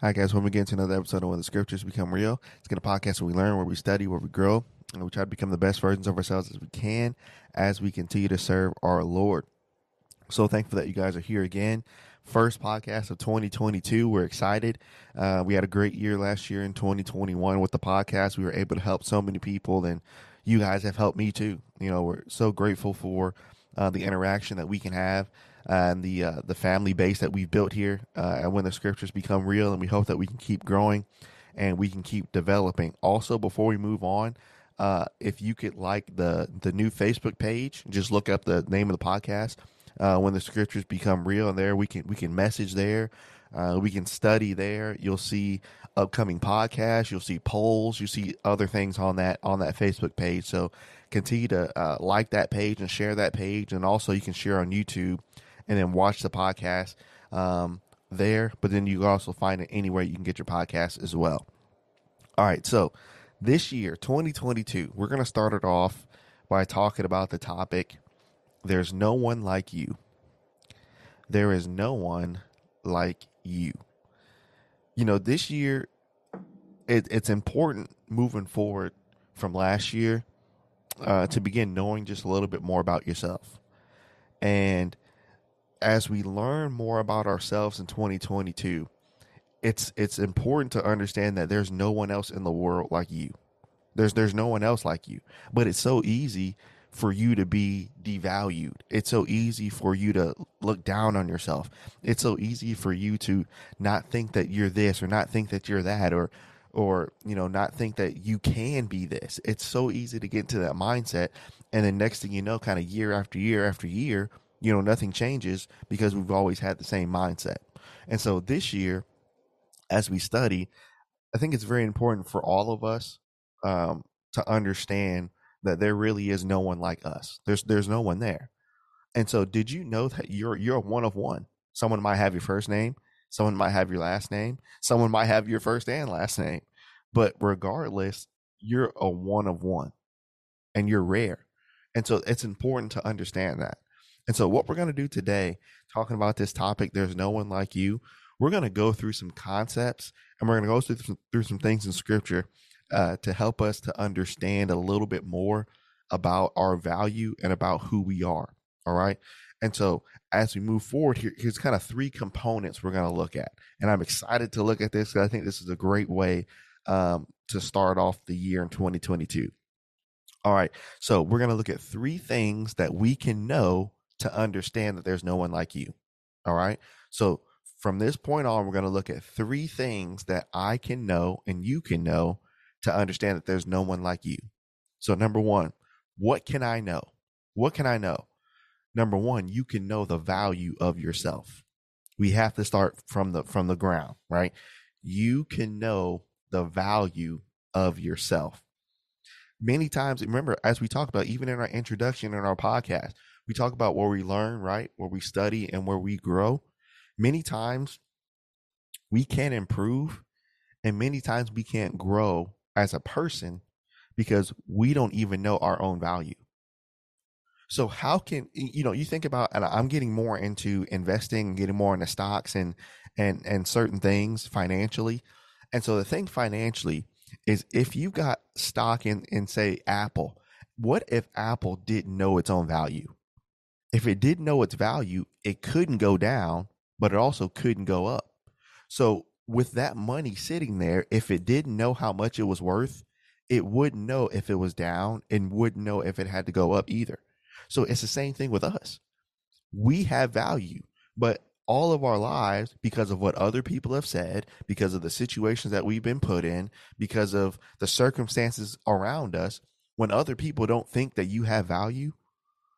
Hi, guys. When we get into another episode of When the Scriptures Become Real, it's going to podcast where we learn, where we study, where we grow, and we try to become the best versions of ourselves as we can as we continue to serve our Lord. So thankful that you guys are here again. First podcast of 2022. We're excited. Uh, we had a great year last year in 2021 with the podcast. We were able to help so many people, and you guys have helped me too. You know, we're so grateful for uh, the interaction that we can have and the uh, the family base that we've built here, uh, and when the scriptures become real, and we hope that we can keep growing and we can keep developing. Also, before we move on, uh, if you could like the the new Facebook page, just look up the name of the podcast. Uh, when the scriptures become real, and there we can we can message there, uh, we can study there. You'll see upcoming podcasts, you'll see polls, you see other things on that on that Facebook page. So continue to uh, like that page and share that page, and also you can share on YouTube and then watch the podcast um, there. But then you can also find it anywhere you can get your podcast as well. All right, so this year, 2022, we're going to start it off by talking about the topic There's no one like you. There is no one like you. You know, this year, it, it's important moving forward from last year uh, to begin knowing just a little bit more about yourself. And as we learn more about ourselves in 2022, it's it's important to understand that there's no one else in the world like you. There's there's no one else like you. But it's so easy for you to be devalued. It's so easy for you to look down on yourself. It's so easy for you to not think that you're this or not think that you're that or or you know not think that you can be this. It's so easy to get into that mindset and then next thing you know kind of year after year after year you know, nothing changes because we've always had the same mindset. And so this year, as we study, I think it's very important for all of us um, to understand that there really is no one like us. There's there's no one there. And so, did you know that you're you're one of one? Someone might have your first name, someone might have your last name, someone might have your first and last name, but regardless, you're a one of one, and you're rare. And so, it's important to understand that. And so, what we're going to do today, talking about this topic, there's no one like you, we're going to go through some concepts and we're going to go through some, through some things in scripture uh, to help us to understand a little bit more about our value and about who we are. All right. And so, as we move forward, here, here's kind of three components we're going to look at. And I'm excited to look at this because I think this is a great way um, to start off the year in 2022. All right. So, we're going to look at three things that we can know to understand that there's no one like you. All right. So from this point on, we're going to look at three things that I can know and you can know to understand that there's no one like you. So, number one, what can I know? What can I know? Number one, you can know the value of yourself. We have to start from the from the ground, right? You can know the value of yourself. Many times, remember, as we talk about, even in our introduction in our podcast, we talk about where we learn, right? Where we study and where we grow. Many times we can improve and many times we can't grow as a person because we don't even know our own value. So how can you know you think about and I'm getting more into investing, and getting more into stocks and and and certain things financially. And so the thing financially is if you got stock in in say Apple, what if Apple didn't know its own value? if it didn't know its value, it couldn't go down, but it also couldn't go up. So with that money sitting there, if it didn't know how much it was worth, it wouldn't know if it was down and wouldn't know if it had to go up either. So it's the same thing with us. We have value, but all of our lives, because of what other people have said, because of the situations that we've been put in, because of the circumstances around us, when other people don't think that you have value,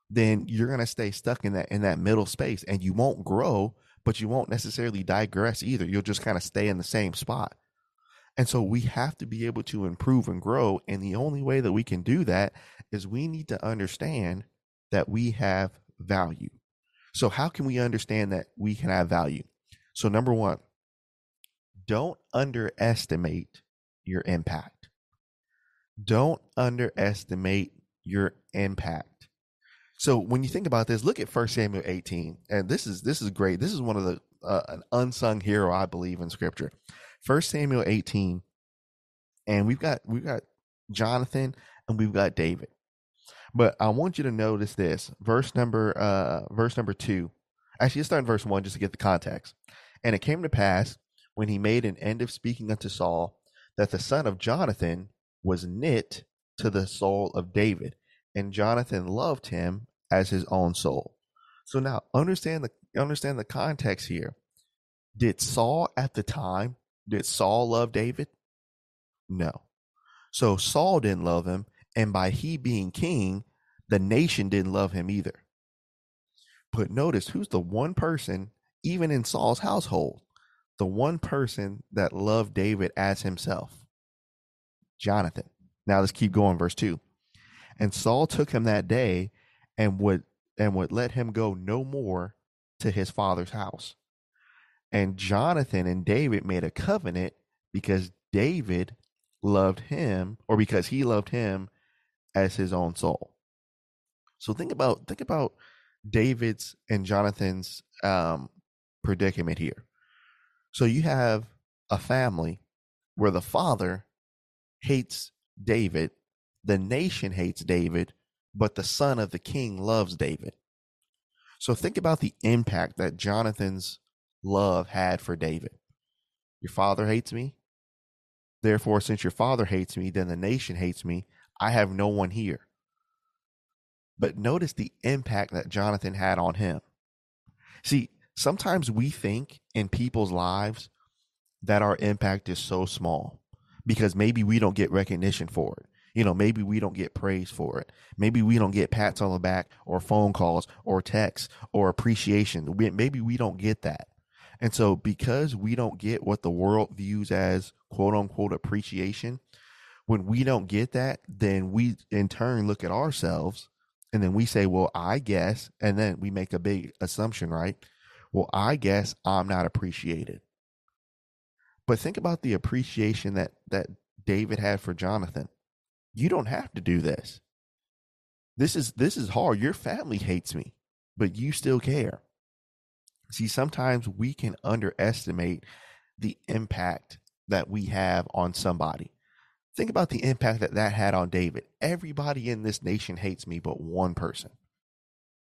then you're going to stay stuck in that in that middle space and you won't grow but you won't necessarily digress either. You'll just kind of stay in the same spot. And so we have to be able to improve and grow and the only way that we can do that is we need to understand that we have value. So how can we understand that we can have value? So number 1 don't underestimate your impact. Don't underestimate your impact so when you think about this, look at First Samuel 18, and this is this is great. This is one of the uh, an unsung hero I believe in Scripture. First Samuel 18, and we've got we've got Jonathan and we've got David. But I want you to notice this verse number uh verse number two. Actually, let's start in verse one just to get the context. And it came to pass when he made an end of speaking unto Saul that the son of Jonathan was knit to the soul of David, and Jonathan loved him as his own soul. So now understand the understand the context here. Did Saul at the time, did Saul love David? No. So Saul didn't love him, and by he being king, the nation didn't love him either. But notice who's the one person, even in Saul's household, the one person that loved David as himself? Jonathan. Now let's keep going, verse 2. And Saul took him that day and would and would let him go no more to his father's house. And Jonathan and David made a covenant because David loved him or because he loved him as his own soul. So think about think about David's and Jonathan's um, predicament here. So you have a family where the father hates David, the nation hates David, but the son of the king loves David. So think about the impact that Jonathan's love had for David. Your father hates me. Therefore, since your father hates me, then the nation hates me. I have no one here. But notice the impact that Jonathan had on him. See, sometimes we think in people's lives that our impact is so small because maybe we don't get recognition for it. You know, maybe we don't get praise for it. Maybe we don't get pats on the back or phone calls or texts or appreciation. Maybe we don't get that. And so, because we don't get what the world views as quote unquote appreciation, when we don't get that, then we in turn look at ourselves and then we say, well, I guess, and then we make a big assumption, right? Well, I guess I'm not appreciated. But think about the appreciation that that David had for Jonathan. You don't have to do this. This is this is hard. Your family hates me, but you still care. See, sometimes we can underestimate the impact that we have on somebody. Think about the impact that that had on David. Everybody in this nation hates me, but one person.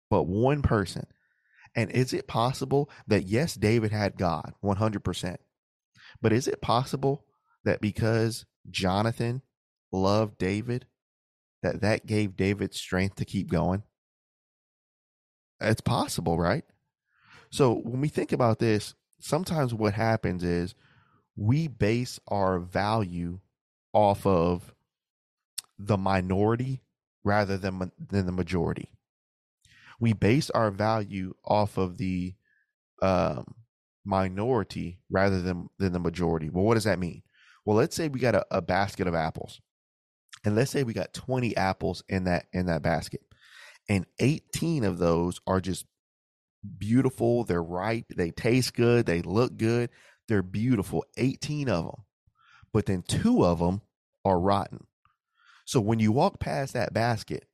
But one person. And is it possible that, yes, David had God 100%, but is it possible that because Jonathan loved David, that that gave David strength to keep going? It's possible, right? So when we think about this, sometimes what happens is we base our value off of the minority rather than than the majority. We base our value off of the um, minority rather than than the majority. Well, what does that mean? Well, let's say we got a, a basket of apples, and let's say we got twenty apples in that in that basket, and eighteen of those are just beautiful. They're ripe. They taste good. They look good. They're beautiful. 18 of them. But then two of them are rotten. So when you walk past that basket,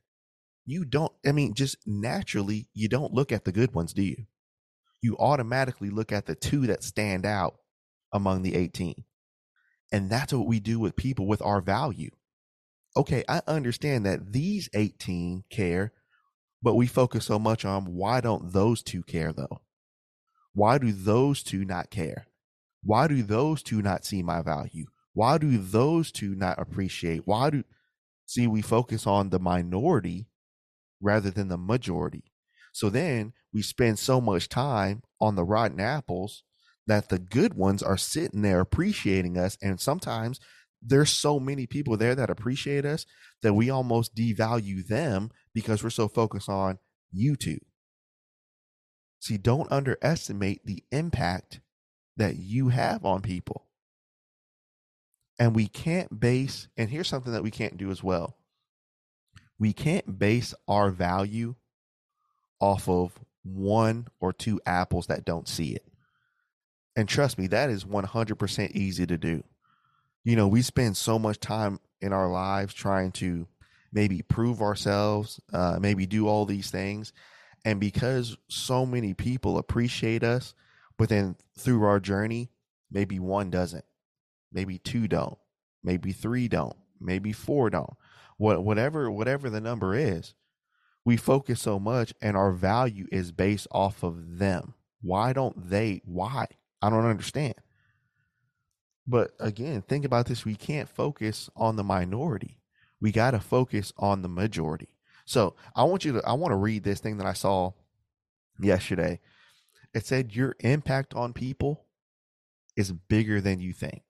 you don't, I mean, just naturally, you don't look at the good ones, do you? You automatically look at the two that stand out among the 18. And that's what we do with people with our value. Okay, I understand that these 18 care but we focus so much on why don't those two care though? Why do those two not care? Why do those two not see my value? Why do those two not appreciate? Why do see we focus on the minority rather than the majority? So then we spend so much time on the rotten apples that the good ones are sitting there appreciating us. And sometimes there's so many people there that appreciate us that we almost devalue them because we're so focused on YouTube. See, don't underestimate the impact that you have on people. And we can't base, and here's something that we can't do as well. We can't base our value off of one or two apples that don't see it. And trust me, that is 100% easy to do you know, we spend so much time in our lives trying to maybe prove ourselves, uh, maybe do all these things. And because so many people appreciate us, but then through our journey, maybe one doesn't. maybe two don't, maybe three don't, maybe four don't. What whatever whatever the number is, we focus so much and our value is based off of them. Why don't they why? I don't understand. But again, think about this. We can't focus on the minority. We got to focus on the majority. So I want you to, I want to read this thing that I saw yesterday. It said, Your impact on people is bigger than you think.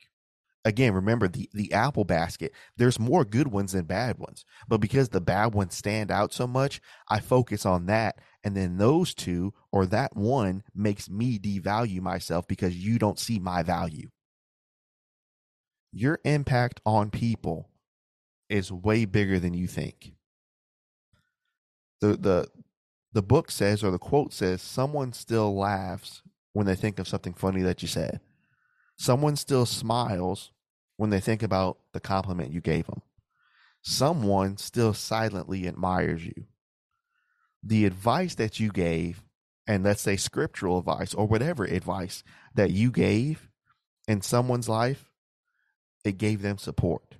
Again, remember the, the apple basket, there's more good ones than bad ones. But because the bad ones stand out so much, I focus on that. And then those two or that one makes me devalue myself because you don't see my value your impact on people is way bigger than you think. The the the book says or the quote says someone still laughs when they think of something funny that you said. Someone still smiles when they think about the compliment you gave them. Someone still silently admires you. The advice that you gave, and let's say scriptural advice or whatever advice that you gave in someone's life, it gave them support.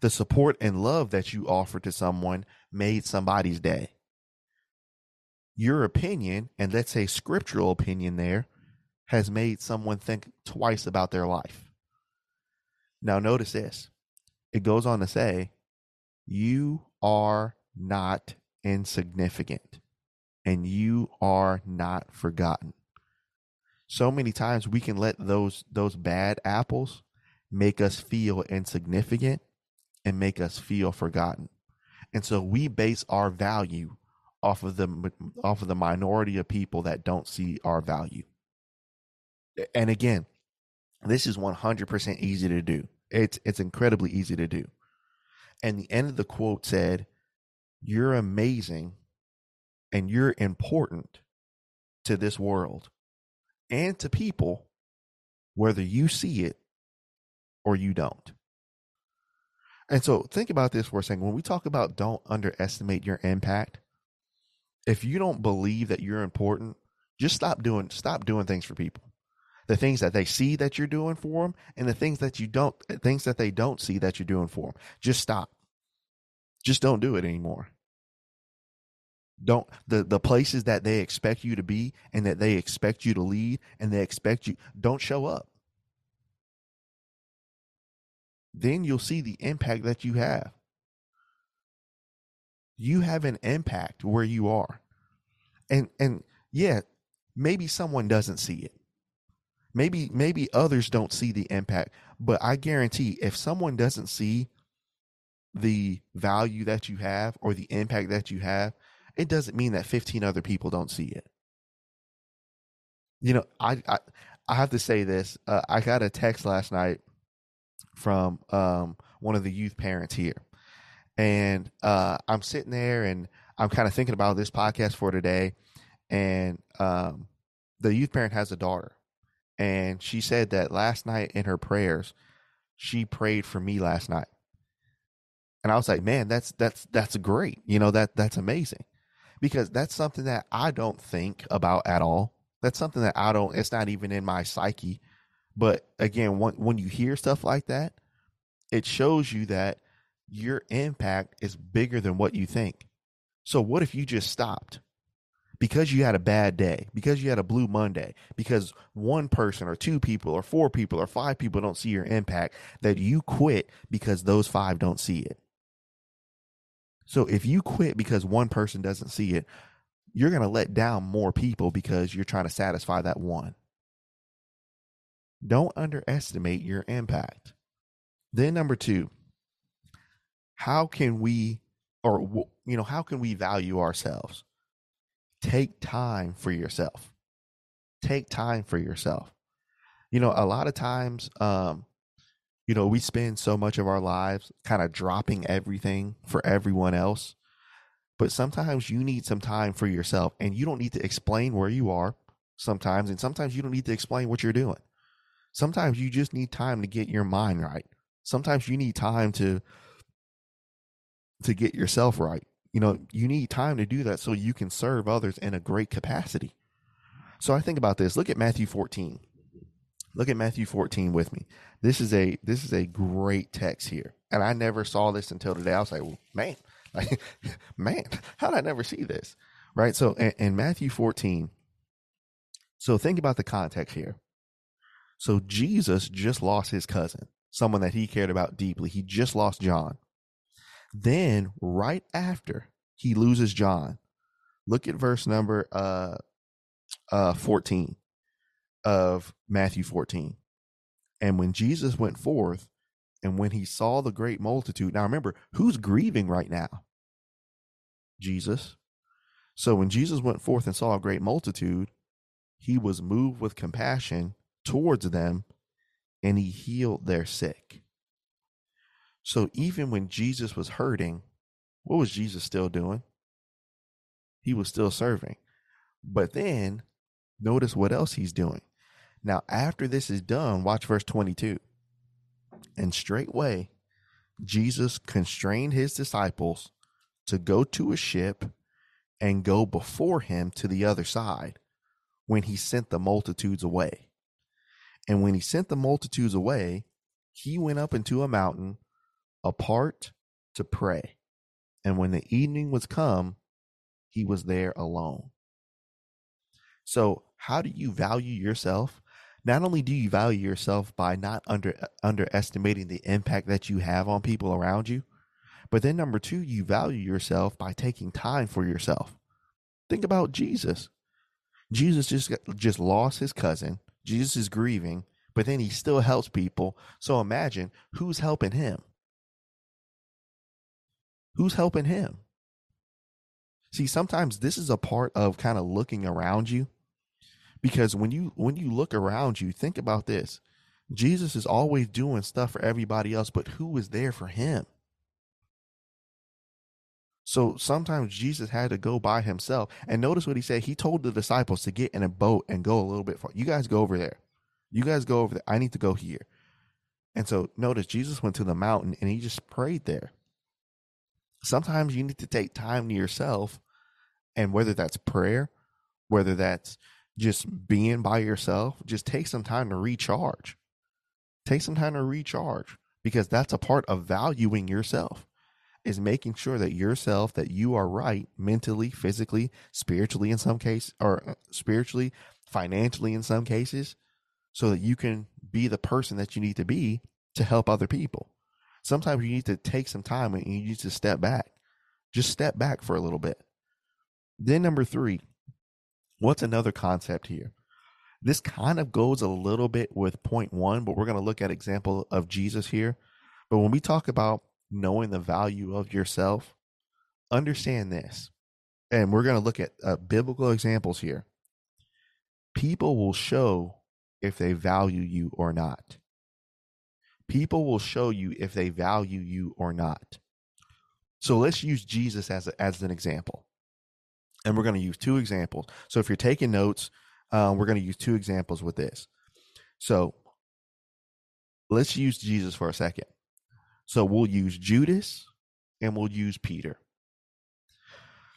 The support and love that you offered to someone made somebody's day. Your opinion, and let's say scriptural opinion there, has made someone think twice about their life. Now, notice this. It goes on to say, You are not insignificant and you are not forgotten. So many times we can let those those bad apples make us feel insignificant and make us feel forgotten. And so we base our value off of the off of the minority of people that don't see our value. And again, this is 100% easy to do. It's it's incredibly easy to do. And the end of the quote said, "You're amazing and you're important to this world and to people whether you see it or you don't. And so think about this for a second. When we talk about don't underestimate your impact, if you don't believe that you're important, just stop doing stop doing things for people. The things that they see that you're doing for them and the things that you don't eh, things that they don't see that you're doing for them. Just stop. Just don't do it anymore. Don't the the places that they expect you to be and that they expect you to lead and they expect you don't show up then you'll see the impact that you have. You have an impact where you are. And and yeah, maybe someone doesn't see it. Maybe maybe others don't see the impact, but I guarantee if someone doesn't see the value that you have or the impact that you have, it doesn't mean that 15 other people don't see it. You know, I I, I have to say this. Uh, I got a text last night from um, one of the youth parents here. And uh, I'm sitting there and I'm kind of thinking about this podcast for today. And um, the youth parent has a daughter. And she said that last night in her prayers, she prayed for me last night. And I was like, man, that's that's that's great. You know, that that's amazing. Because that's something that I don't think about at all. That's something that I don't it's not even in my psyche but again, when, when you hear stuff like that, it shows you that your impact is bigger than what you think. So, what if you just stopped? Because you had a bad day, because you had a blue Monday, because one person or two people or four people or five people don't see your impact, that you quit because those five don't see it. So if you quit because one person doesn't see it, you're going to let down more people because you're trying to satisfy that one. Don't underestimate your impact. Then, number two, how can we, or, you know, how can we value ourselves? Take time for yourself. Take time for yourself. You know, a lot of times, um, you know, we spend so much of our lives kind of dropping everything for everyone else. But sometimes you need some time for yourself and you don't need to explain where you are sometimes. And sometimes you don't need to explain what you're doing. Sometimes you just need time to get your mind right. Sometimes you need time to to get yourself right. You know, you need time to do that so you can serve others in a great capacity. So I think about this. Look at Matthew 14. Look at Matthew 14 with me. This is a this is a great text here. And I never saw this until today. I was like, well, man, man, how did I never see this? Right. So in Matthew 14, so think about the context here. So Jesus just lost his cousin, someone that he cared about deeply. He just lost John. Then right after he loses John, look at verse number uh uh 14 of Matthew 14. And when Jesus went forth and when he saw the great multitude, now remember, who's grieving right now? Jesus. So when Jesus went forth and saw a great multitude, he was moved with compassion towards them and he healed their sick. So even when Jesus was hurting, what was Jesus still doing? He was still serving. But then notice what else he's doing. Now, after this is done, watch verse 22. And straightway, Jesus constrained his disciples to go to a ship and go before him to the other side when he sent the multitudes away. And when he sent the multitudes away, he went up into a mountain apart to pray. And when the evening was come, he was there alone. So, how do you value yourself? Not only do you value yourself by not under underestimating the impact that you have on people around you, but then number 2, you value yourself by taking time for yourself. Think about Jesus. Jesus just just lost his cousin. Jesus is grieving, but then he still helps people. So imagine who's helping him. Who's helping him? See, sometimes this is a part of kind of looking around you because when you when you look around you, think about this. Jesus is always doing stuff for everybody else, but who is there for him? So sometimes Jesus had to go by himself. And notice what he said. He told the disciples to get in a boat and go a little bit far. You guys go over there. You guys go over there. I need to go here. And so notice Jesus went to the mountain and he just prayed there sometimes you need to take time to yourself and whether that's prayer whether that's just being by yourself just take some time to recharge take some time to recharge because that's a part of valuing yourself is making sure that yourself that you are right mentally physically spiritually in some case or uh, spiritually financially in some cases so that you can be the person that you need to be to help other people sometimes you need to take some time and you need to step back. Just step back for a little bit. Then, number three, what's another concept here? This kind of goes a little bit with point one, but we're going to look at example of Jesus here. But when we talk about knowing the value of yourself, understand this. And we're going to look at uh, biblical examples here. People will show if they value you or not. People will show you if they value you or not. So let's use Jesus as, a, as an example. And we're going to use two examples. So if you're taking notes, um, we're going to use two examples with this. So let's use Jesus for a second. So we'll use Judas and we'll use Peter.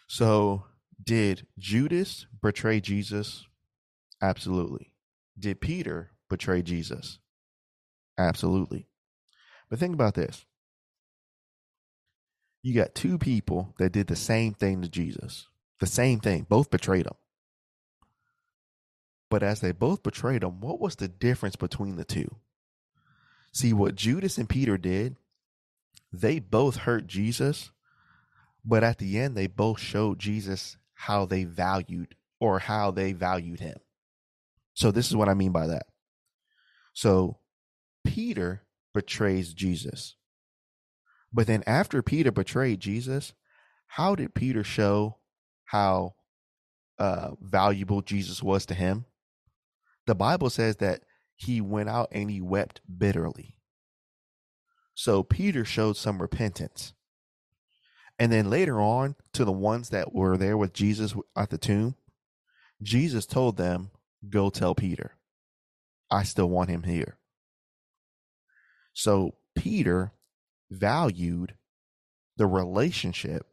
So did Judas betray Jesus? Absolutely. Did Peter betray Jesus? Absolutely. But think about this. You got two people that did the same thing to Jesus. The same thing. Both betrayed him. But as they both betrayed him, what was the difference between the two? See, what Judas and Peter did, they both hurt Jesus, but at the end, they both showed Jesus how they valued or how they valued him. So, this is what I mean by that. So, Peter betrays Jesus. But then after Peter betrayed Jesus, how did Peter show how uh, valuable Jesus was to him? The Bible says that he went out and he wept bitterly. So Peter showed some repentance. And then later on, to the ones that were there with Jesus at the tomb, Jesus told them, Go tell Peter, I still want him here. So Peter valued the relationship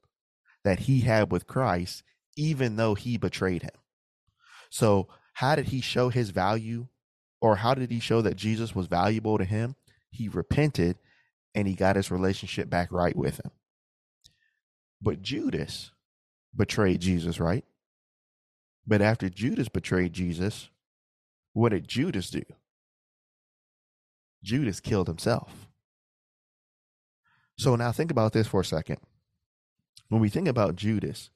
that he had with Christ, even though he betrayed him. So, how did he show his value or how did he show that Jesus was valuable to him? He repented and he got his relationship back right with him. But Judas betrayed Jesus, right? But after Judas betrayed Jesus, what did Judas do? Judas killed himself. So now think about this for a second. When we think about Judas,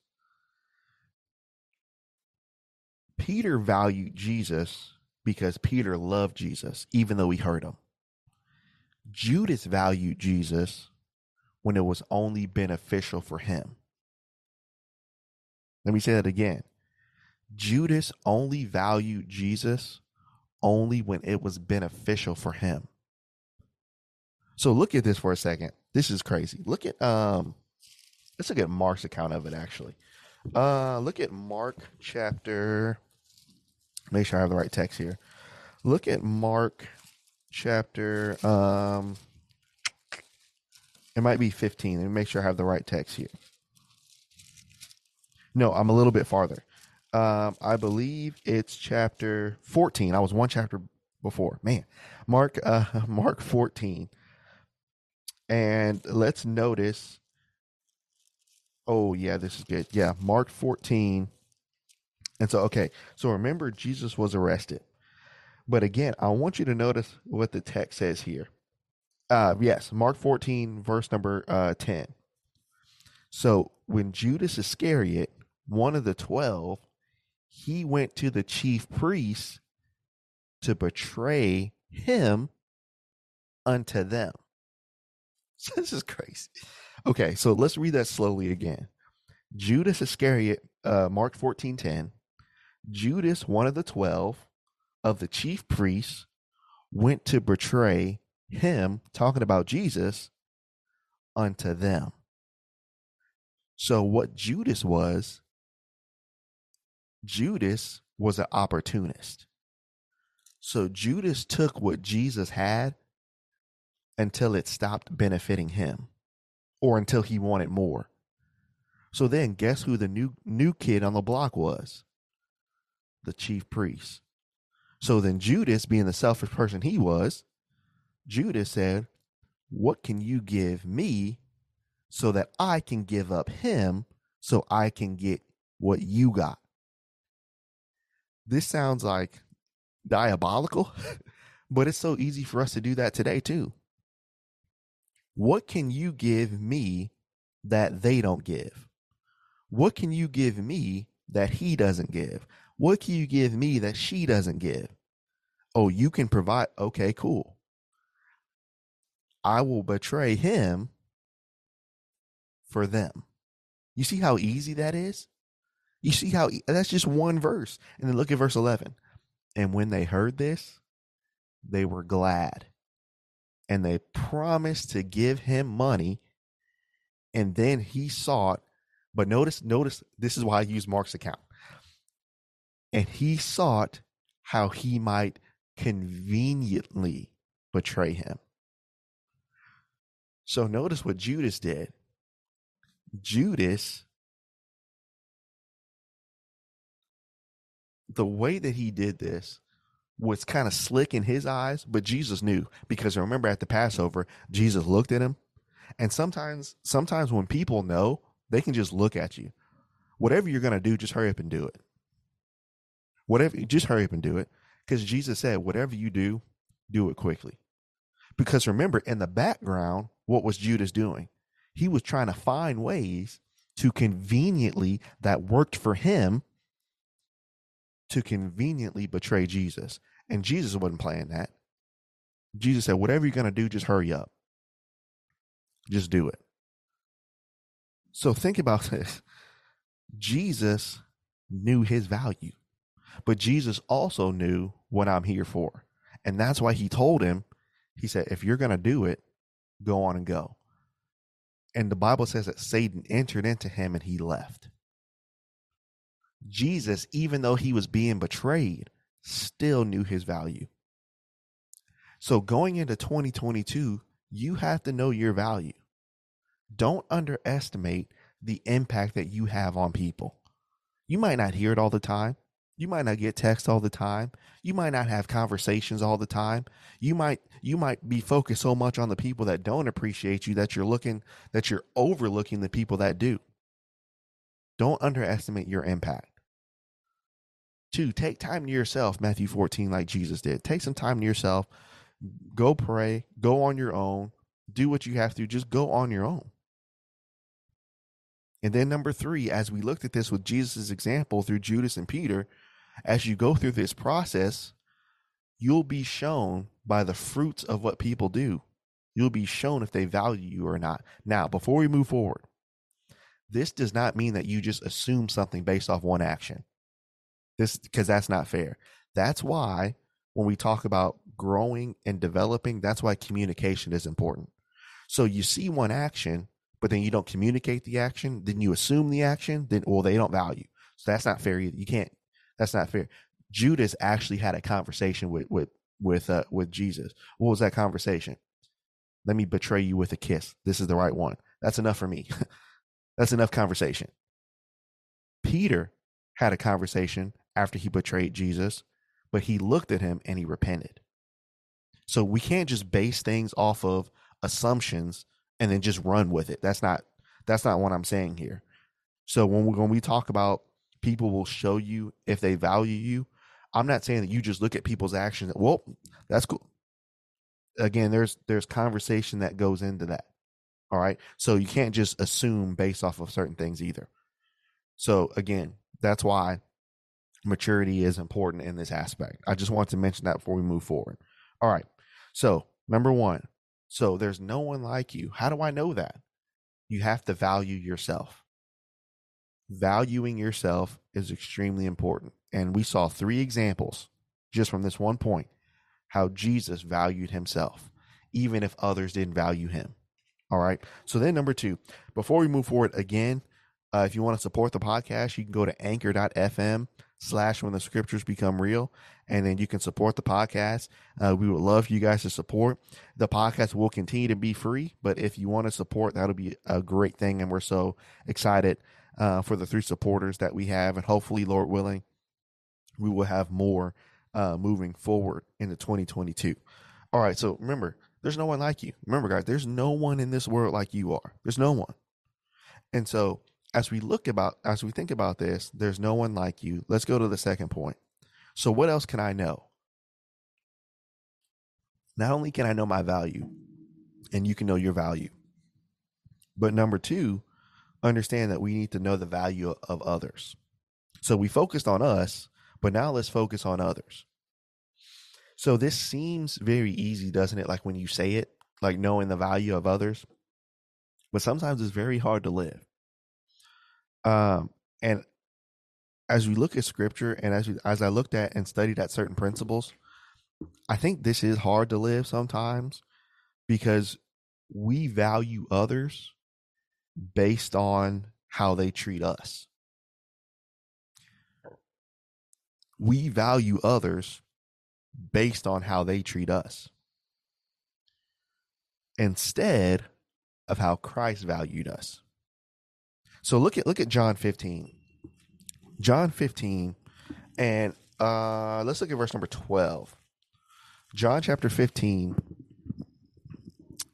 Peter valued Jesus because Peter loved Jesus, even though he hurt him. Judas valued Jesus when it was only beneficial for him. Let me say that again. Judas only valued Jesus only when it was beneficial for him. So look at this for a second. This is crazy. Look at um let's look at Mark's account of it actually. Uh look at Mark chapter make sure I have the right text here. Look at Mark chapter um it might be 15. Let me make sure I have the right text here. No, I'm a little bit farther. Um, I believe it's chapter 14. I was one chapter before. Man, Mark, uh, Mark 14. And let's notice. Oh, yeah, this is good. Yeah, Mark 14. And so, okay. So remember, Jesus was arrested. But again, I want you to notice what the text says here. Uh, yes, Mark 14, verse number uh, 10. So when Judas Iscariot, one of the 12, he went to the chief priests to betray him unto them. This is crazy. Okay, so let's read that slowly again. Judas Iscariot, uh, Mark 14 10. Judas, one of the 12 of the chief priests, went to betray him, talking about Jesus, unto them. So, what Judas was, Judas was an opportunist. So Judas took what Jesus had until it stopped benefiting him or until he wanted more. So then guess who the new new kid on the block was? The chief priest. So then Judas, being the selfish person he was, Judas said, "What can you give me so that I can give up him so I can get what you got?" this sounds like diabolical, but it's so easy for us to do that today too. What can you give me that they don't give? What can you give me that he doesn't give? What can you give me that she doesn't give? Oh, you can provide. Okay, cool. I will betray him for them. You see how easy that is? You see how that's just one verse. And then look at verse 11. And when they heard this, they were glad. And they promised to give him money. And then he sought, but notice, notice this is why I use Mark's account. And he sought how he might conveniently betray him. So notice what Judas did. Judas the way that he did this was kind of slick in his eyes, but Jesus knew because remember at the Passover, Jesus looked at him. And sometimes, sometimes when people know, they can just look at you. Whatever you're going to do, just hurry up and do it. Whatever, just hurry up and do it. Because Jesus said, whatever you do, do it quickly. Because remember, in the background, what was Judas doing? He was trying to find ways to conveniently that worked for him to conveniently betray Jesus. And Jesus wasn't playing that. Jesus said, whatever you're going to do, just hurry up. Just do it. So think about this. Jesus knew his value, but Jesus also knew what I'm here for. And that's why he told him, he said, if you're going to do it, go on and go. And the Bible says that Satan entered into him and he left. Jesus, even though he was being betrayed, still knew his value. So going into 2022, you have to know your value. Don't underestimate the impact that you have on people. You might not hear it all the time. You might not get texts all the time. You might not have conversations all the time. You might you might be focused so much on the people that don't appreciate you that you're looking that you're overlooking the people that do. Don't underestimate your impact. Two, take time to yourself, Matthew 14, like Jesus did. Take some time to yourself. Go pray. Go on your own. Do what you have to. Just go on your own. And then number three, as we looked at this with Jesus' example through Judas and Peter, as you go through this process, you'll be shown by the fruits of what people do. You'll be shown if they value you or not. Now, before we move forward, this does not mean that you just assume something based off one action. This because that's not fair. That's why when we talk about growing and developing, that's why communication is important. So you see one action, but then you don't communicate the action, then you assume the action, then well, they don't value. So that's not fair either. You can't that's not fair. Judas actually had a conversation with with with uh, with Jesus. What was that conversation? Let me betray you with a kiss. This is the right one. That's enough for me. That's enough conversation. Peter had a conversation after he betrayed Jesus, but he looked at him and he repented. So we can't just base things off of assumptions and then just run with it. That's not that's not what I'm saying here. So when we when we talk about people will show you if they value you, I'm not saying that you just look at people's actions. Well, that's cool. Again, there's there's conversation that goes into that. All right. So you can't just assume based off of certain things either. So again, that's why maturity is important in this aspect. I just want to mention that before we move forward. All right. So, number one, so there's no one like you. How do I know that? You have to value yourself. Valuing yourself is extremely important. And we saw three examples just from this one point how Jesus valued himself, even if others didn't value him. All right. So then number two, before we move forward again, uh, if you want to support the podcast, you can go to anchor.fm slash when the scriptures become real. And then you can support the podcast. Uh, we would love you guys to support. The podcast will continue to be free, but if you want to support, that'll be a great thing. And we're so excited uh, for the three supporters that we have. And hopefully, Lord willing, we will have more uh, moving forward into 2022. All right. So remember, there's no one like you. Remember, guys, there's no one in this world like you are. There's no one. And so as we look about as we think about this, there's no one like you. Let's go to the second point. So what else can I know? Not only can I know my value, and you can know your value, but number two, understand that we need to know the value of others. So we focused on us, but now let's focus on others. So this seems very easy, doesn't it? Like when you say it, like knowing the value of others. But sometimes it's very hard to live. Um, and as we look at scripture and as we, as I looked at and studied at certain principles, I think this is hard to live sometimes because we value others based on how they treat us. We value others based on how they treat us instead of how Christ valued us. So look at look at John 15. John 15 and uh let's look at verse number 12. John chapter 15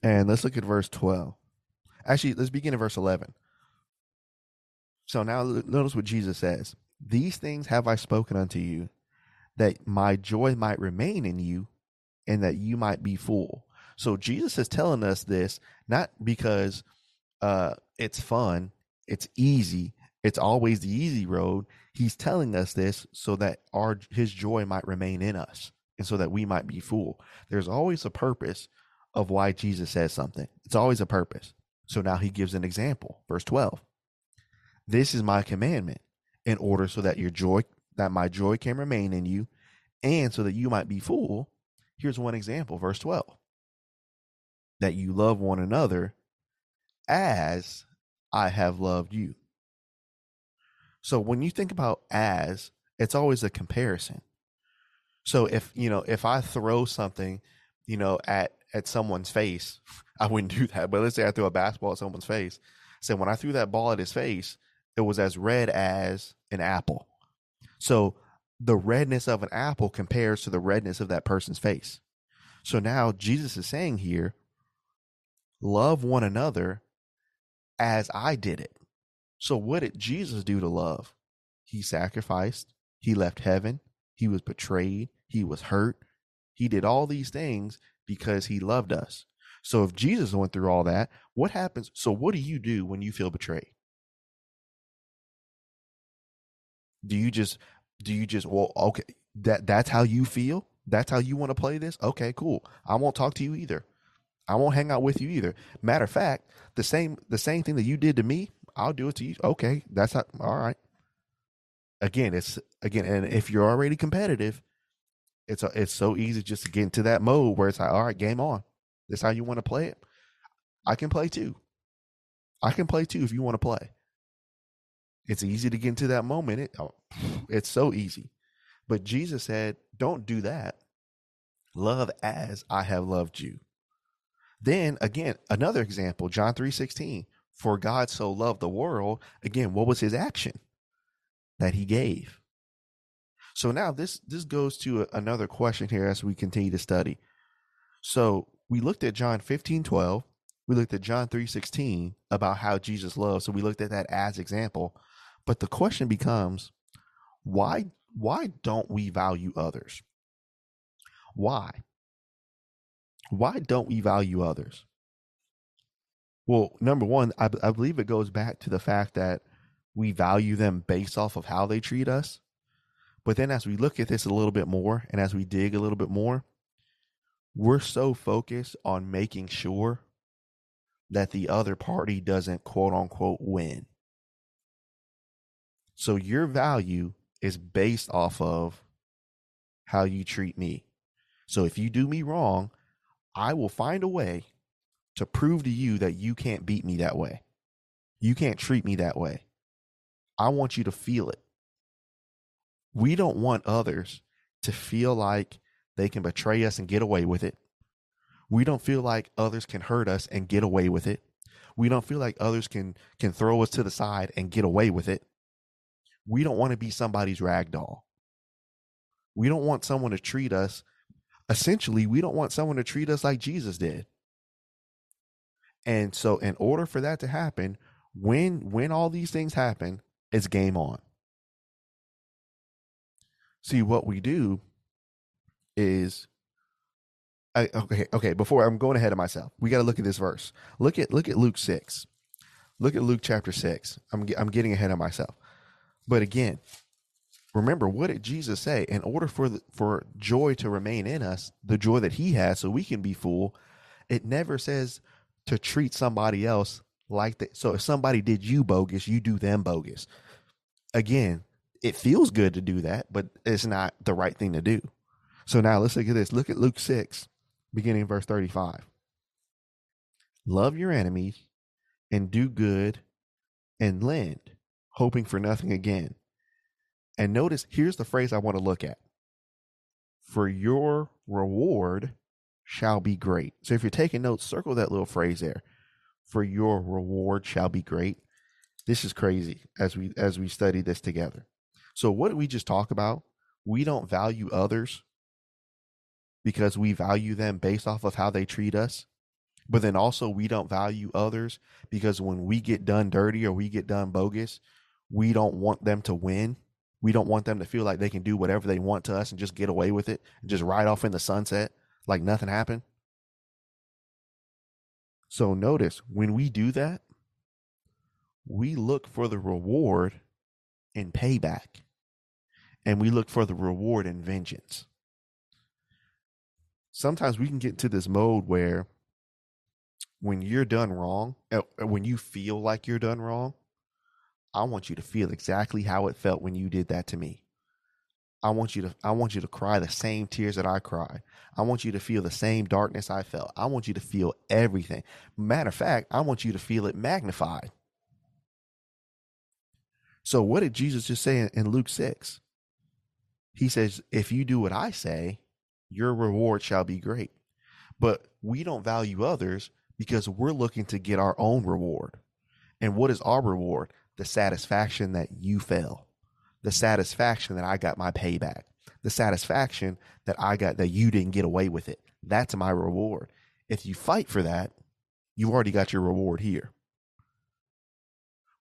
and let's look at verse 12. Actually, let's begin at verse 11. So now notice what Jesus says. These things have I spoken unto you that my joy might remain in you and that you might be full. So Jesus is telling us this not because uh, it's fun, it's easy, it's always the easy road. He's telling us this so that our his joy might remain in us and so that we might be full. There's always a purpose of why Jesus says something. It's always a purpose. So now he gives an example. Verse 12. This is my commandment in order so that your joy that my joy can remain in you, and so that you might be full. Here's one example, verse 12 that you love one another as I have loved you. So when you think about as, it's always a comparison. So if, you know, if I throw something, you know, at at someone's face, I wouldn't do that. But let's say I throw a basketball at someone's face. So when I threw that ball at his face, it was as red as an apple. So the redness of an apple compares to the redness of that person's face. So now Jesus is saying here, love one another as I did it. So what did Jesus do to love? He sacrificed, he left heaven, he was betrayed, he was hurt. He did all these things because he loved us. So if Jesus went through all that, what happens? So what do you do when you feel betrayed? Do you just do you just well okay that that's how you feel? That's how you want to play this? Okay, cool. I won't talk to you either. I won't hang out with you either. Matter of fact, the same the same thing that you did to me, I'll do it to you. Okay, that's how, all right. Again, it's again, and if you're already competitive, it's a, it's so easy just to get into that mode where it's like, all right, game on. This how you want to play it. I can play too. I can play too if you want to play. It's easy to get into that moment. It, oh, it's so easy. But Jesus said, don't do that. Love as I have loved you. Then again, another example, John 3:16. For God so loved the world, again, what was his action that he gave? So now this this goes to a, another question here as we continue to study. So we looked at John 15, 12. We looked at John 3, 16 about how Jesus loves. So we looked at that as example. But the question becomes, why why don't we value others? Why? Why don't we value others? Well, number one, I, I believe it goes back to the fact that we value them based off of how they treat us. But then as we look at this a little bit more and as we dig a little bit more, we're so focused on making sure that the other party doesn't quote unquote win. So your value is based off of how you treat me. So if you do me wrong, I will find a way to prove to you that you can't beat me that way. You can't treat me that way. I want you to feel it. We don't want others to feel like they can betray us and get away with it. We don't feel like others can hurt us and get away with it. We don't feel like others can can throw us to the side and get away with it we don't want to be somebody's rag doll. We don't want someone to treat us, essentially, we don't want someone to treat us like Jesus did. And so in order for that to happen, when when all these things happen, it's game on. See what we do is I, okay, okay, before I'm going ahead of myself. We got to look at this verse. Look at look at Luke 6. Look at Luke chapter 6. I'm I'm getting ahead of myself. But again, remember what did Jesus say? In order for the, for joy to remain in us, the joy that He has, so we can be full, it never says to treat somebody else like that. So if somebody did you bogus, you do them bogus. Again, it feels good to do that, but it's not the right thing to do. So now let's look at this. Look at Luke 6, beginning verse 35. Love your enemies and do good and lend hoping for nothing again. And notice here's the phrase I want to look at for your reward shall be great. So if you're taking notes, circle that little phrase there. For your reward shall be great. This is crazy as we as we study this together. So what we just talk about? We don't value others because we value them based off of how they treat us. But then also we don't value others because when we get done dirty or we get done bogus, we don't want them to win. We don't want them to feel like they can do whatever they want to us and just get away with it and just ride off in the sunset like nothing happened. So notice when we do that, we look for the reward in payback and we look for the reward in vengeance. Sometimes we can get to this mode where when you're done wrong, uh, when you feel like you're done wrong, I want you to feel exactly how it felt when you did that to me. I want you to I want you to cry the same tears that I cry. I want you to feel the same darkness I felt. I want you to feel everything. Matter of fact, I want you to feel it magnified. So what did Jesus just say in Luke 6? He says, if you do what I say, your reward shall be great. But we don't value others because we're looking to get our own reward. And what is our reward? the satisfaction that you fell, the satisfaction that I got my payback, the satisfaction that I got that you didn't get away with it. That's my reward. If you fight for that, you've already got your reward here.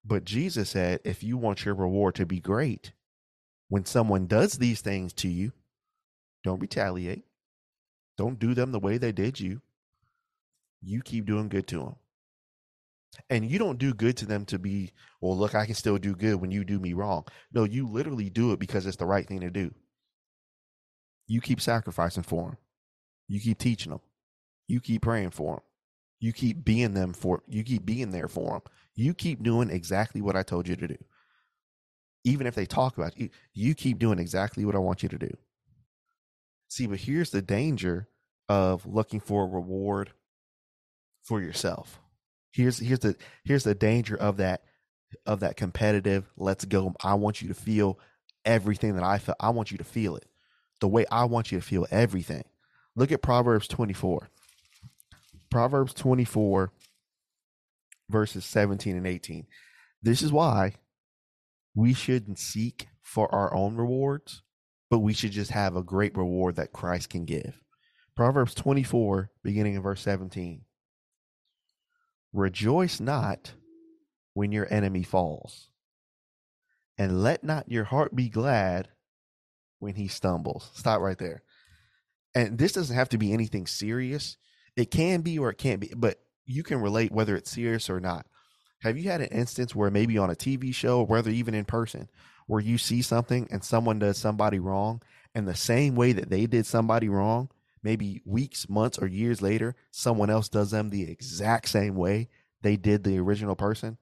But Jesus said, if you want your reward to be great, when someone does these things to you, don't retaliate. Don't do them the way they did you. You keep doing good to them. And you don't do good to them to be, well, look, I can still do good when you do me wrong. No, you literally do it because it's the right thing to do. You keep sacrificing for them. You keep teaching them. You keep praying for them. You keep being them for you keep being there for them. You keep doing exactly what I told you to do. Even if they talk about you, you keep doing exactly what I want you to do. See, but here's the danger of looking for a reward for yourself. Here's here's the here's the danger of that of that competitive let's go. I want you to feel everything that I feel. I want you to feel it. The way I want you to feel everything. Look at Proverbs 24. Proverbs 24 verses 17 and 18. This is why we shouldn't seek for mm-hmm. our own rewards, but we should just have a great reward that Christ can give. Proverbs 24, beginning in verse 17. Rejoice not when your enemy falls, and let not your heart be glad when he stumbles. Stop right there. And this doesn't have to be anything serious. It can be or it can't be, but you can relate whether it's serious or not. Have you had an instance where maybe on a TV show or whether even in person where you see something and someone does somebody wrong and the same way that they did somebody wrong, maybe weeks, months, or years later, someone else does them the exact same way they did the original person?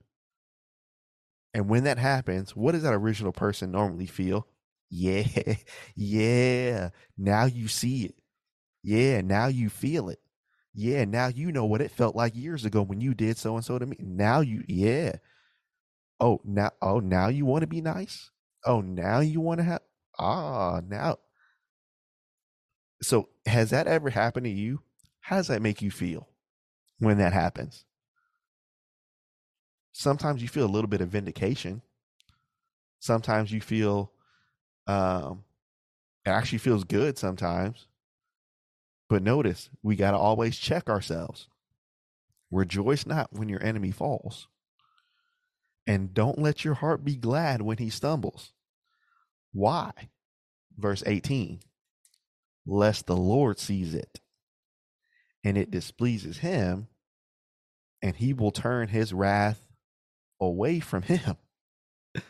And when that happens, what does that original person normally feel? Yeah, yeah. Now you see it. Yeah, now you feel it yeah, now you know what it felt like years ago when you did so and so to me. Now you, yeah. Oh, now, oh, now you want to be nice. Oh, now you want to have, ah, now. So, has that ever happened to you? How does that make you feel when that happens? Sometimes you feel a little bit of vindication. Sometimes you feel, um, it actually feels good sometimes but notice, we got to always check ourselves. Rejoice not when your enemy falls. And don't let your heart be glad when he stumbles. Why? Verse 18 Lest the Lord sees it, and it displeases him, and he will turn his wrath away from him.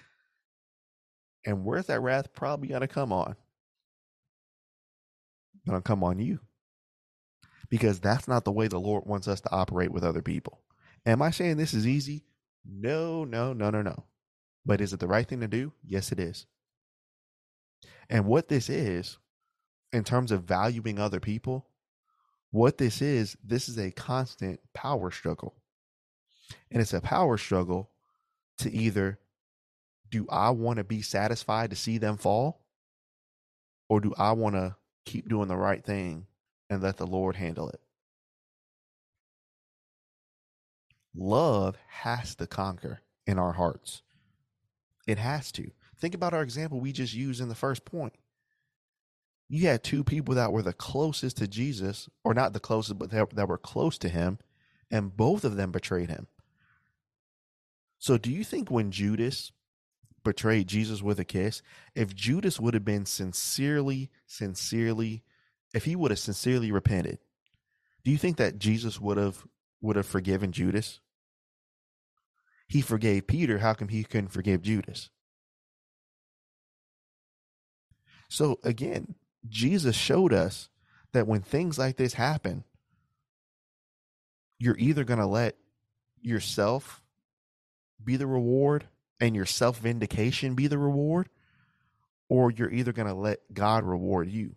and where's that wrath probably going to come on? Going to come on you because that's not the way the Lord wants us to operate with other people. Am I saying this is easy? No, no, no, no, no. But is it the right thing to do? Yes, it is. And what this is, in terms of valuing other people, what this is, this is a constant power struggle. And it's a power struggle to either do I want to be satisfied to see them fall? Or do I want to keep doing the right thing and let the Lord handle it. Love has to conquer in our hearts. It has to. Think about our example we just used in the first point. You had two people that were the closest to Jesus, or not the closest, but that were close to him, and both of them betrayed him. So, do you think when Judas betrayed Jesus with a kiss, if Judas would have been sincerely, sincerely if he would have sincerely repented, do you think that Jesus would have would have forgiven Judas? He forgave Peter. How come he couldn't forgive Judas? So again, Jesus showed us that when things like this happen, you're either going to let yourself be the reward and your self vindication be the reward, or you're either going to let God reward you.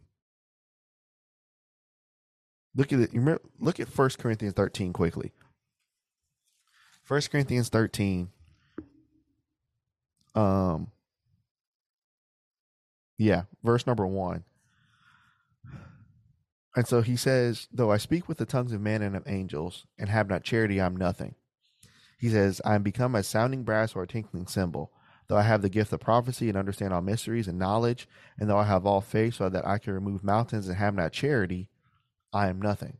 Look at it. Remember, look at First Corinthians 13 quickly. First Corinthians 13. Um yeah, verse number one. And so he says, Though I speak with the tongues of men and of angels, and have not charity, I'm nothing. He says, I am become a sounding brass or a tinkling cymbal. though I have the gift of prophecy and understand all mysteries and knowledge, and though I have all faith so that I can remove mountains and have not charity, I am nothing.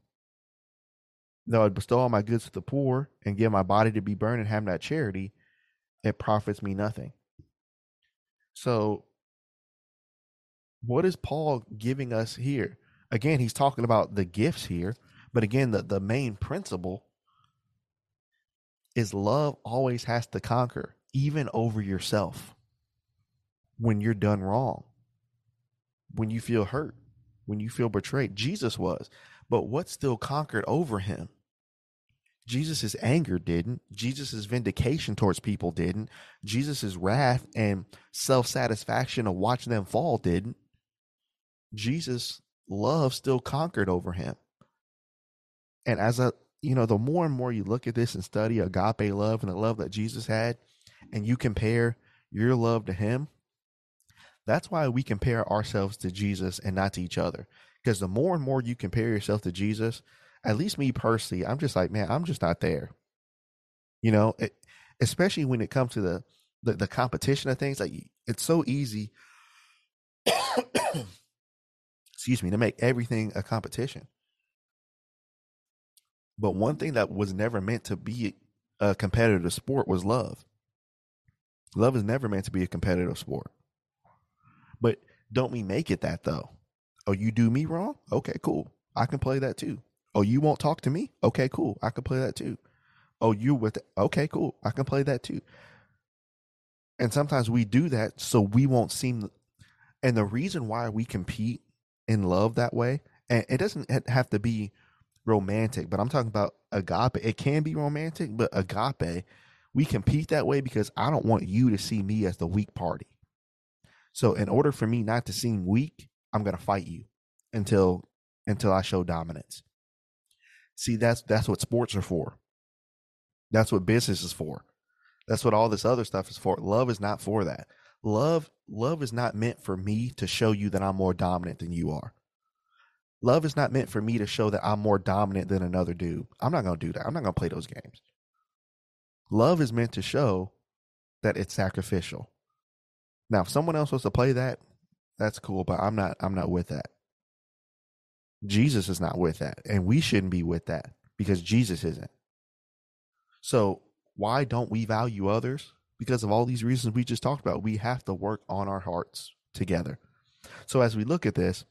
Though I bestow all my goods to the poor and give my body to be burned and have not charity, it profits me nothing. So, what is Paul giving us here? Again, he's talking about the gifts here, but again, the, the main principle is love always has to conquer, even over yourself. When you're done wrong, when you feel hurt, when you feel betrayed, Jesus was. But what still conquered over him? Jesus' anger didn't. Jesus' vindication towards people didn't. Jesus' wrath and self satisfaction of watching them fall didn't. Jesus' love still conquered over him. And as a you know, the more and more you look at this and study agape love and the love that Jesus had, and you compare your love to him, that's why we compare ourselves to Jesus and not to each other. Because the more and more you compare yourself to Jesus, at least me personally, I'm just like, man, I'm just not there. You know, it, especially when it comes to the, the the competition of things, like it's so easy. excuse me, to make everything a competition. But one thing that was never meant to be a competitive sport was love. Love is never meant to be a competitive sport. But don't we make it that though? Oh, you do me wrong? Okay, cool. I can play that too. Oh, you won't talk to me? Okay, cool. I can play that too. Oh, you with the, okay, cool. I can play that too. And sometimes we do that so we won't seem and the reason why we compete in love that way, and it doesn't have to be romantic, but I'm talking about agape. It can be romantic, but agape, we compete that way because I don't want you to see me as the weak party. So in order for me not to seem weak, I'm to fight you until until I show dominance. See, that's that's what sports are for. That's what business is for. That's what all this other stuff is for. Love is not for that. Love love is not meant for me to show you that I'm more dominant than you are. Love is not meant for me to show that I'm more dominant than another dude. I'm not going to do that. I'm not going to play those games. Love is meant to show that it's sacrificial. Now, if someone else wants to play that, that's cool, but I'm not I'm not with that. Jesus is not with that, and we shouldn't be with that because Jesus isn't. So, why don't we value others? Because of all these reasons we just talked about, we have to work on our hearts together. So, as we look at this,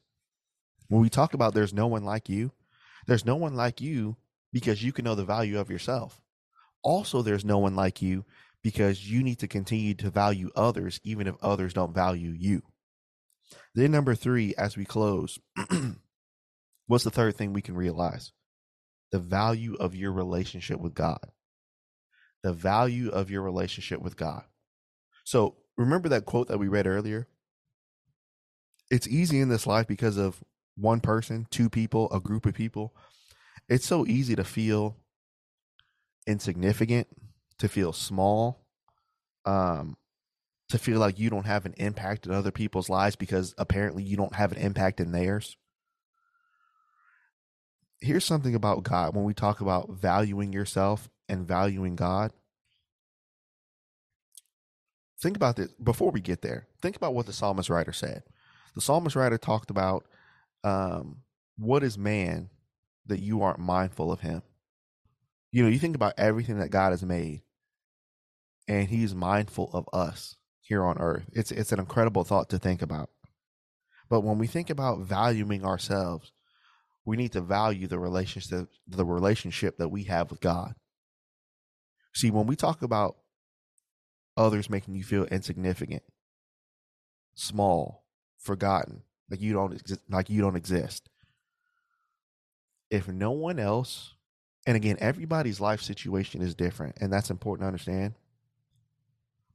when we talk about there's no one like you, there's no one like you because you can know the value of yourself. Also, there's no one like you because you need to continue to value others, even if others don't value you. Then, number three, as we close, what's the third thing we can realize? The value of your relationship with God. The value of your relationship with God. So, remember that quote that we read earlier? It's easy in this life because of one person, two people, a group of people, it's so easy to feel insignificant, to feel small, um, to feel like you don't have an impact in other people's lives because apparently you don't have an impact in theirs. Here's something about God when we talk about valuing yourself and valuing God. Think about this before we get there. Think about what the psalmist writer said. The psalmist writer talked about um, what is man that you aren't mindful of him? You know, you think about everything that God has made, and He's mindful of us here on earth. It's it's an incredible thought to think about. But when we think about valuing ourselves, we need to value the relationship the relationship that we have with God. See, when we talk about others making you feel insignificant, small, forgotten, like you don't like you don't exist. If no one else, and again, everybody's life situation is different, and that's important to understand.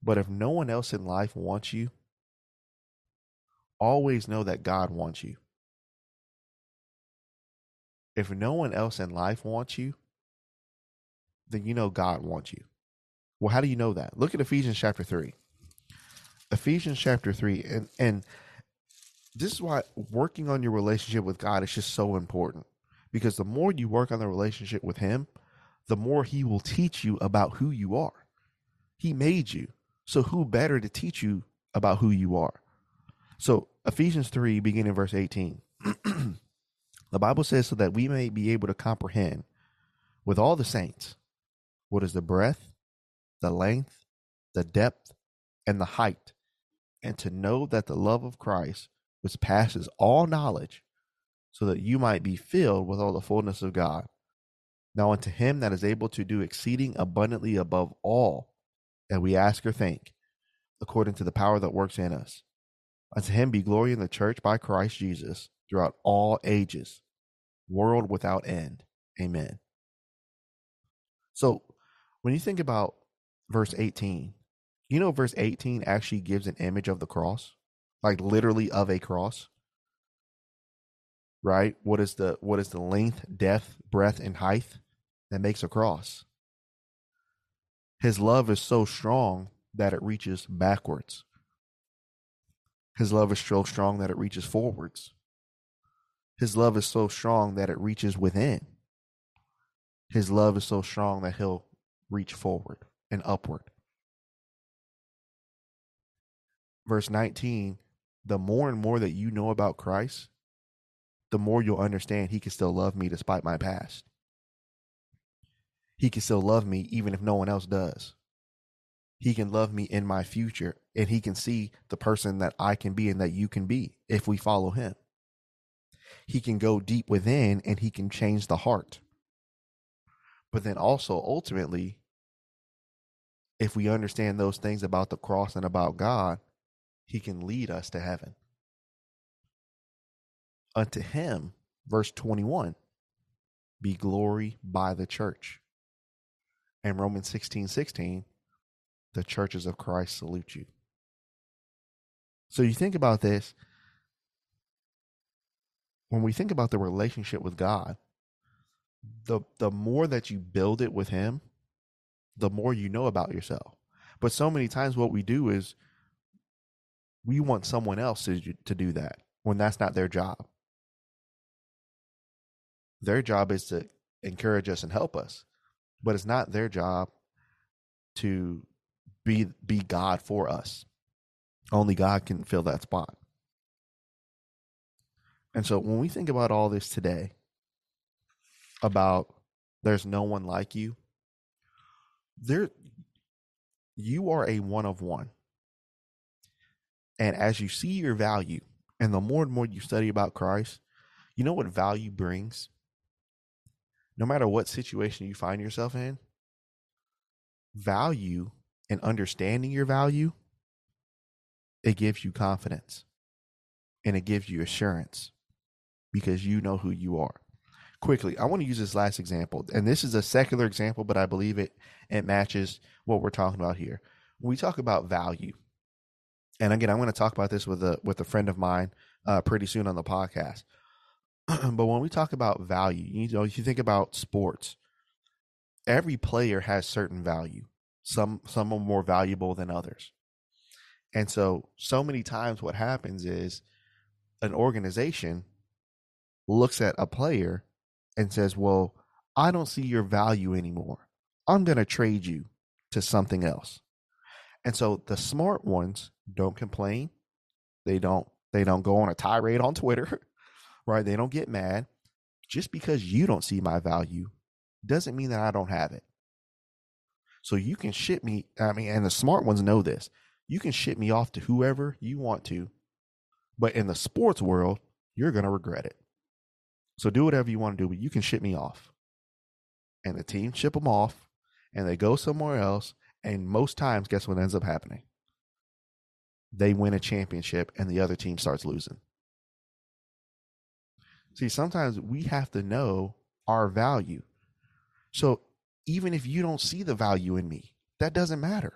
But if no one else in life wants you, always know that God wants you. If no one else in life wants you, then you know God wants you. Well, how do you know that? Look at Ephesians chapter 3. Ephesians chapter 3 and and this is why working on your relationship with God is just so important because the more you work on the relationship with Him, the more He will teach you about who you are. He made you. So who better to teach you about who you are? So Ephesians 3, beginning verse 18. the Bible says, so that we may be able to comprehend with all the saints what is the breadth, the length, the depth, and the height, and to know that the love of Christ, which passes all knowledge, so that you might be filled with all the fullness of God. Now unto him that is able to do exceeding abundantly above all that we ask or think, according to the power that works in us. Unto him be glory in the church by Christ Jesus throughout all ages, world without end. Amen. So when you think about verse 18, you know, verse 18 actually gives an image of the cross, like literally of a cross. Right? What is the what is the length, depth, breadth, and height that makes a cross? His love is so strong that it reaches backwards. His love is so strong that it reaches forwards. His love is so strong that it reaches within. His love is so strong that he'll reach forward and upward. Verse 19 the more and more that you know about Christ, the more you'll understand he can still love me despite my past. He can still love me even if no one else does. He can love me in my future and he can see the person that I can be and that you can be if we follow him. He can go deep within and he can change the heart. But then also ultimately, if we understand those things about the cross and about God, he can lead us to heaven. Unto him, verse 21, be glory by the church. And Romans 16 16, the churches of Christ salute you. So you think about this. When we think about the relationship with God, the the more that you build it with him, the more you know about yourself. But so many times what we do is we want someone else to, to do that when that's not their job. Their job is to encourage us and help us, but it's not their job to be be God for us. Only God can fill that spot. And so when we think about all this today, about there's no one like you, there you are a one of one. And as you see your value, and the more and more you study about Christ, you know what value brings? No matter what situation you find yourself in, value and understanding your value, it gives you confidence and it gives you assurance because you know who you are. Quickly, I want to use this last example, and this is a secular example, but I believe it it matches what we're talking about here. When we talk about value, and again, I'm going to talk about this with a with a friend of mine uh, pretty soon on the podcast. but when we talk about value, you know, if you think about sports, every player has certain value. Some some are more valuable than others. And so so many times what happens is an organization looks at a player and says, "Well, I don't see your value anymore. I'm going to trade you to something else." And so the smart ones don't complain. They don't they don't go on a tirade on Twitter, right? They don't get mad. Just because you don't see my value doesn't mean that I don't have it. So you can ship me, I mean, and the smart ones know this. You can ship me off to whoever you want to, but in the sports world, you're going to regret it. So do whatever you want to do, but you can ship me off. And the team ship them off and they go somewhere else. And most times, guess what ends up happening? they win a championship and the other team starts losing. See, sometimes we have to know our value. So even if you don't see the value in me, that doesn't matter.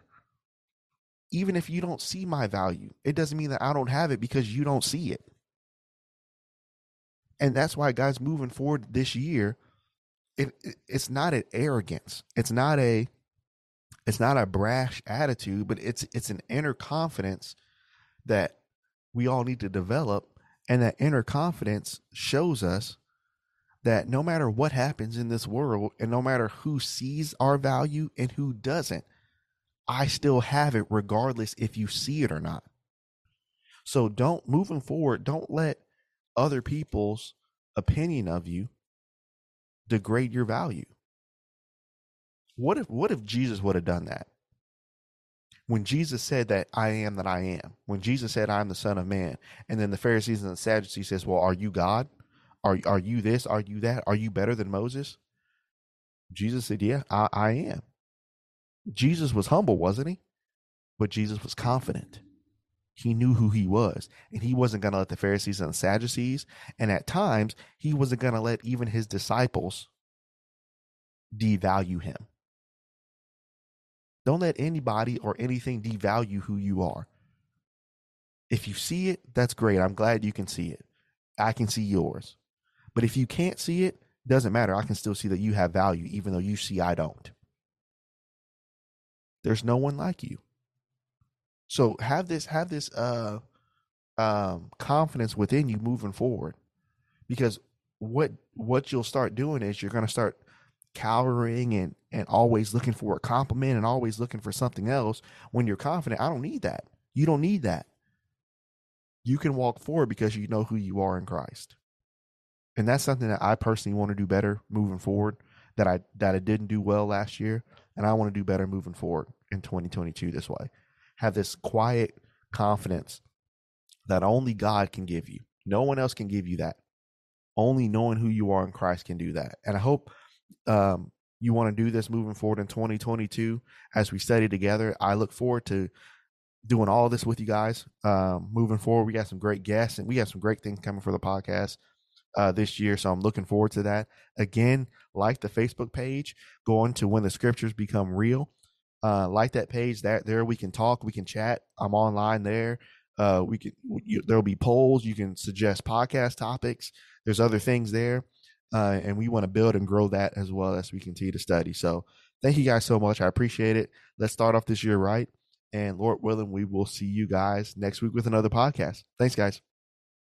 Even if you don't see my value, it doesn't mean that I don't have it because you don't see it. And that's why guys moving forward this year, it, it it's not an arrogance. It's not a it's not a brash attitude, but it's it's an inner confidence that we all need to develop. And that inner confidence shows us that no matter what happens in this world and no matter who sees our value and who doesn't, I still have it regardless if you see it or not. So don't moving forward, don't let other people's opinion of you degrade your value. What if what if Jesus would have done that? When Jesus said that I am that I am, when Jesus said I am the Son of Man, and then the Pharisees and the Sadducees says, Well, are you God? Are are you this? Are you that? Are you better than Moses? Jesus said, Yeah, I, I am. Jesus was humble, wasn't he? But Jesus was confident. He knew who he was, and he wasn't going to let the Pharisees and the Sadducees, and at times, he wasn't going to let even his disciples devalue him. Don't let anybody or anything devalue who you are. If you see it, that's great. I'm glad you can see it. I can see yours. But if you can't see it, doesn't matter. I can still see that you have value, even though you see I don't. There's no one like you. So have this have this uh um confidence within you moving forward. Because what what you'll start doing is you're gonna start cowering and and always looking for a compliment and always looking for something else when you're confident. I don't need that. You don't need that. You can walk forward because you know who you are in Christ. And that's something that I personally want to do better moving forward that I that I didn't do well last year and I want to do better moving forward in 2022 this way have this quiet confidence that only God can give you. No one else can give you that. Only knowing who you are in Christ can do that. And I hope um, you want to do this moving forward in 2022 as we study together. I look forward to doing all this with you guys um, moving forward. We got some great guests and we have some great things coming for the podcast uh, this year. So I'm looking forward to that. Again, like the Facebook page, going to when the scriptures become real uh, like that page. That there we can talk, we can chat. I'm online there. Uh, we can there'll be polls. You can suggest podcast topics. There's other things there, uh, and we want to build and grow that as well as we continue to study. So thank you guys so much. I appreciate it. Let's start off this year right, and Lord willing, we will see you guys next week with another podcast. Thanks, guys.